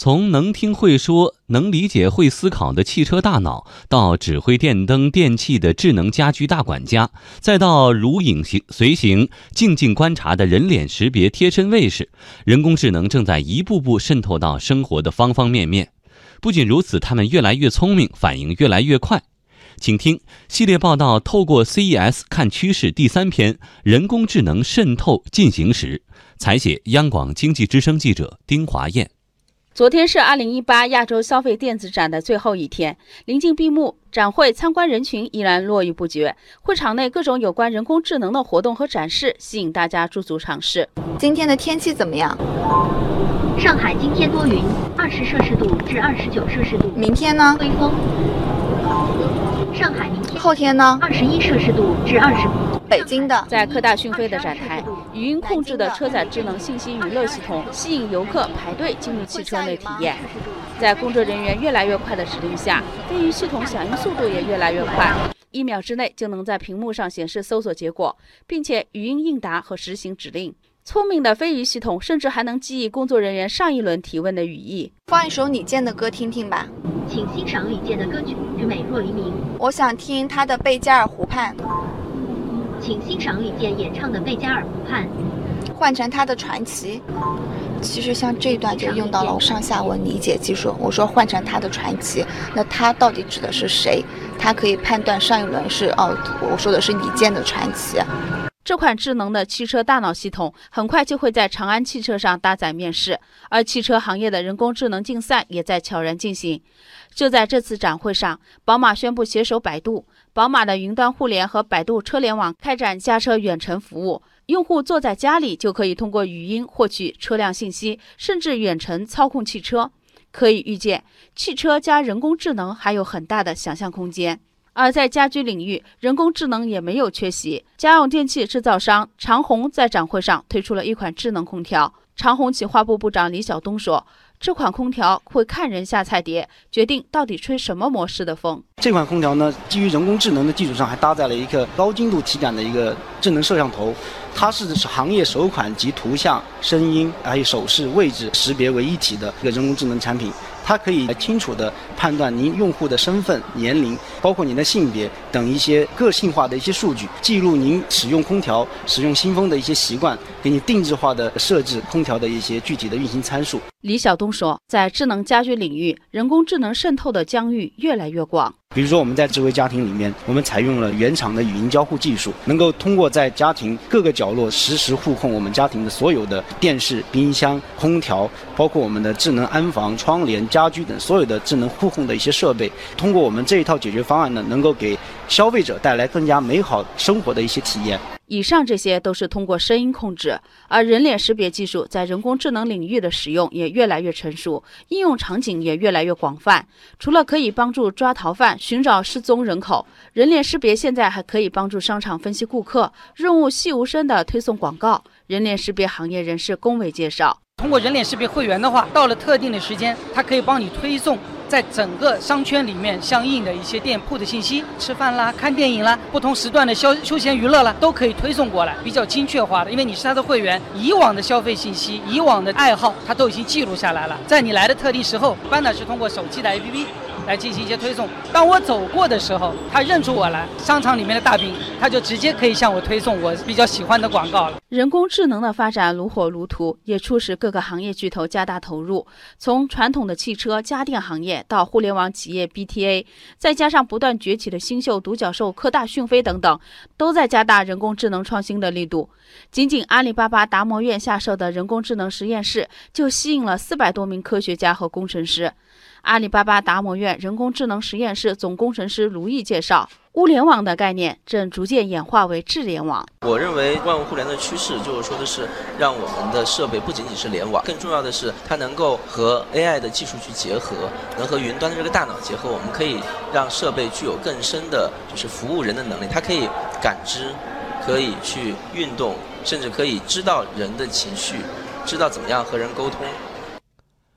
从能听会说、能理解会思考的汽车大脑，到指挥电灯、电器的智能家居大管家，再到如影随随形、静静观察的人脸识别贴身卫士，人工智能正在一步步渗透到生活的方方面面。不仅如此，他们越来越聪明，反应越来越快。请听系列报道：透过 CES 看趋势第三篇：人工智能渗透进行时。采写：央广经济之声记者丁华燕。昨天是二零一八亚洲消费电子展的最后一天，临近闭幕，展会参观人群依然络绎不绝。会场内各种有关人工智能的活动和展示，吸引大家驻足尝试。今天的天气怎么样？上海今天多云，二十摄氏度至二十九摄氏度。明天呢？微风。上海明天。后天呢？二十一摄氏度至二十。北京的。在科大讯飞的展台。语音控制的车载智能信息娱乐系统吸引游客排队进入汽车内体验。在工作人员越来越快的指令下，飞鱼系统响应速度也越来越快，一秒之内就能在屏幕上显示搜索结果，并且语音应答和实行指令。聪明的飞鱼系统甚至还能记忆工作人员上一轮提问的语义。放一首李健的歌听听吧，请欣赏李健的歌曲《美若黎明》。我想听他的《贝加尔湖畔》。请欣赏李健演唱的《贝加尔湖畔》，换成他的传奇。其实像这段就用到了上下文理解技术。我说换成他的传奇，那他到底指的是谁？他可以判断上一轮是哦，我说的是李健的传奇。这款智能的汽车大脑系统很快就会在长安汽车上搭载面世，而汽车行业的人工智能竞赛也在悄然进行。就在这次展会上，宝马宣布携手百度。宝马的云端互联和百度车联网开展驾车远程服务，用户坐在家里就可以通过语音获取车辆信息，甚至远程操控汽车。可以预见，汽车加人工智能还有很大的想象空间。而在家居领域，人工智能也没有缺席。家用电器制造商长虹在展会上推出了一款智能空调。长虹企划部部长李晓东说。这款空调会看人下菜碟，决定到底吹什么模式的风。这款空调呢，基于人工智能的基础上，还搭载了一个高精度体感的一个智能摄像头，它是行业首款集图像、声音还有手势、位置识别为一体的一个人工智能产品。它可以清楚地判断您用户的身份、年龄，包括您的性别等一些个性化的一些数据，记录您使用空调、使用新风的一些习惯，给你定制化的设置空调的一些具体的运行参数。李晓东说，在智能家居领域，人工智能渗透的疆域越来越广。比如说，我们在智慧家庭里面，我们采用了原厂的语音交互技术，能够通过在家庭各个角落实时互控我们家庭的所有的电视、冰箱、空调，包括我们的智能安防、窗帘、家居等所有的智能互控的一些设备。通过我们这一套解决方案呢，能够给消费者带来更加美好生活的一些体验。以上这些都是通过声音控制，而人脸识别技术在人工智能领域的使用也越来越成熟，应用场景也越来越广泛。除了可以帮助抓逃犯、寻找失踪人口，人脸识别现在还可以帮助商场分析顾客，润物细无声的推送广告。人脸识别行业人士龚伟介绍，通过人脸识别会员的话，到了特定的时间，它可以帮你推送。在整个商圈里面，相应的一些店铺的信息，吃饭啦、看电影啦，不同时段的消休闲娱乐啦，都可以推送过来，比较精确化的。因为你是他的会员，以往的消费信息、以往的爱好，他都已经记录下来了。在你来的特定时候，一般呢是通过手机的 APP。来进行一些推送。当我走过的时候，他认出我来，商场里面的大兵，他就直接可以向我推送我比较喜欢的广告了。人工智能的发展如火如荼，也促使各个行业巨头加大投入。从传统的汽车、家电行业到互联网企业 BTA，再加上不断崛起的新秀独角兽科大讯飞等等，都在加大人工智能创新的力度。仅仅阿里巴巴达摩院下设的人工智能实验室，就吸引了四百多名科学家和工程师。阿里巴巴达摩院人工智能实验室总工程师卢毅介绍，物联网的概念正逐渐演化为智联网。我认为万物互联的趋势就是说的是，让我们的设备不仅仅是联网，更重要的是它能够和 AI 的技术去结合，能和云端的这个大脑结合。我们可以让设备具有更深的，就是服务人的能力。它可以感知，可以去运动，甚至可以知道人的情绪，知道怎么样和人沟通。